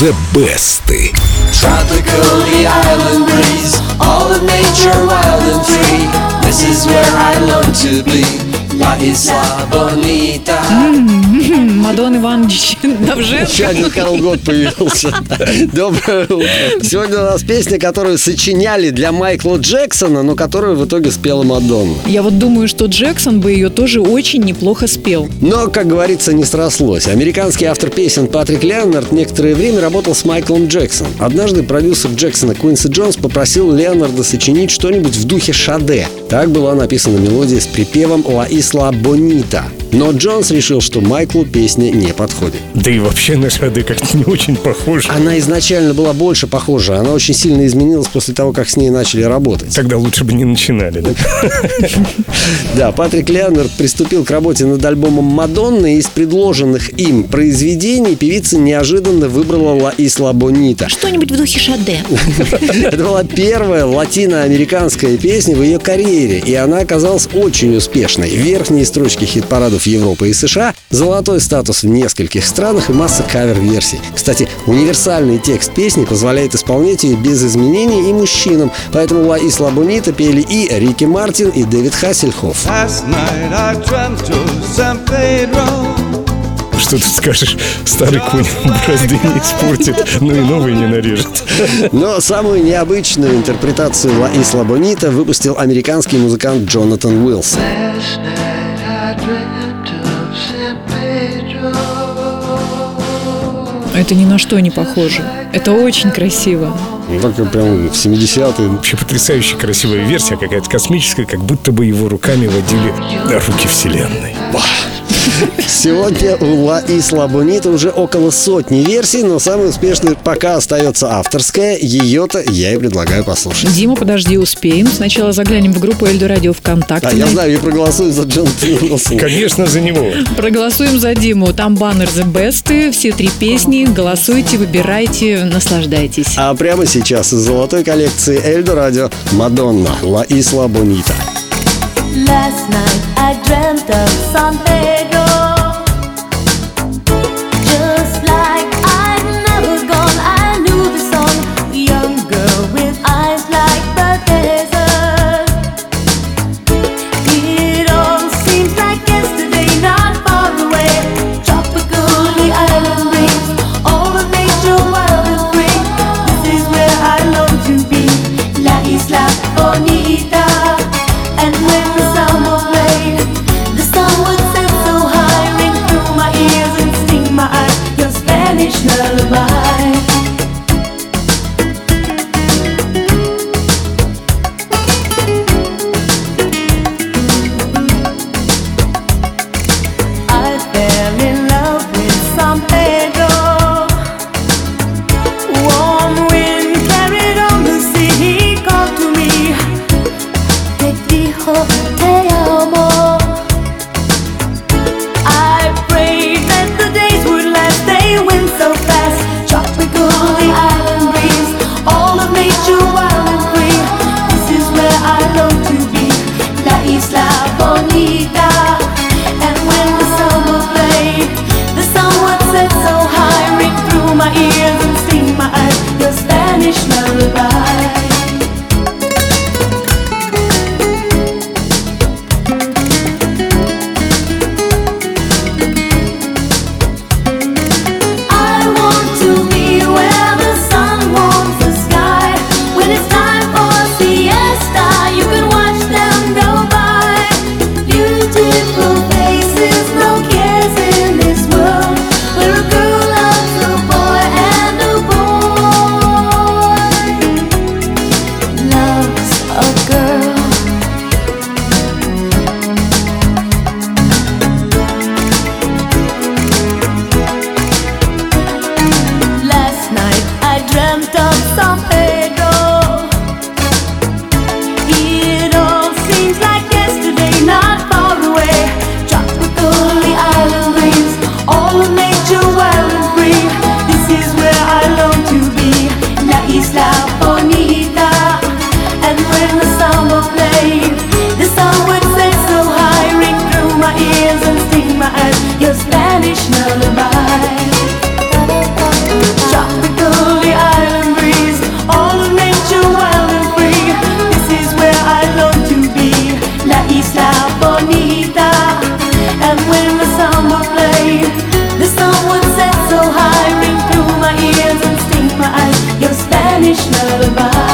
The Best. Tropical island breeze, all of nature wild and free. This is where I long to be. Bonita. Мадон Иванович Довженко. Карл Год появился. Доброе утро. Сегодня у нас песня, которую сочиняли для Майкла Джексона, но которую в итоге спела Мадонна. Я вот думаю, что Джексон бы ее тоже очень неплохо спел. Но, как говорится, не срослось. Американский автор песен Патрик Леонард некоторое время работал с Майклом Джексоном. Однажды продюсер Джексона Куинси Джонс попросил Леонарда сочинить что-нибудь в духе Шаде. Так была написана мелодия с припевом «Ла Исла Бонита». Но Джонс решил, что Майклу песня не подходит. Да и вообще на Шаде как-то не очень похоже. Она изначально была больше похожа. Она очень сильно изменилась после того, как с ней начали работать. Тогда лучше бы не начинали, да? Да, Патрик Леонард приступил к работе над альбомом Мадонны. Из предложенных им произведений певица неожиданно выбрала Ла Исла Бонита. Что-нибудь в духе Шаде. Это была первая латиноамериканская песня в ее карьере, и она оказалась очень успешной. Верхние строчки хит-парадов Европы и США, золотой статус в нескольких странах и масса кавер-версий. Кстати, универсальный текст песни позволяет исполнять ее без изменений и мужчинам, поэтому Ла Исла Бонита пели и Рики Мартин, и Дэвид Хассельхоф. Что тут скажешь? Старый конь бразды не испортит, но и новый не нарежет. Но самую необычную интерпретацию Ла Исла Бонита выпустил американский музыкант Джонатан Уилс. Это ни на что не похоже. Это очень красиво. Ну, так прям в 70-е. Вообще потрясающе красивая версия, какая-то космическая, как будто бы его руками водили руки вселенной. Сегодня у Ла Исла Бонита уже около сотни версий, но самой успешной пока остается авторская. Ее-то я и предлагаю послушать. Дима, подожди, успеем. Сначала заглянем в группу Эльдо Радио ВКонтакте. А я знаю, и проголосую за Джонатана Уилсона. Конечно, за него. Проголосуем за Диму. Там баннер The Best, все три песни. Голосуйте, выбирайте, наслаждайтесь. А прямо сейчас из золотой коллекции Эльдо Радио Мадонна Ла Исла Бонита. Last night I dreamt of San ear. Krishna Bhagavad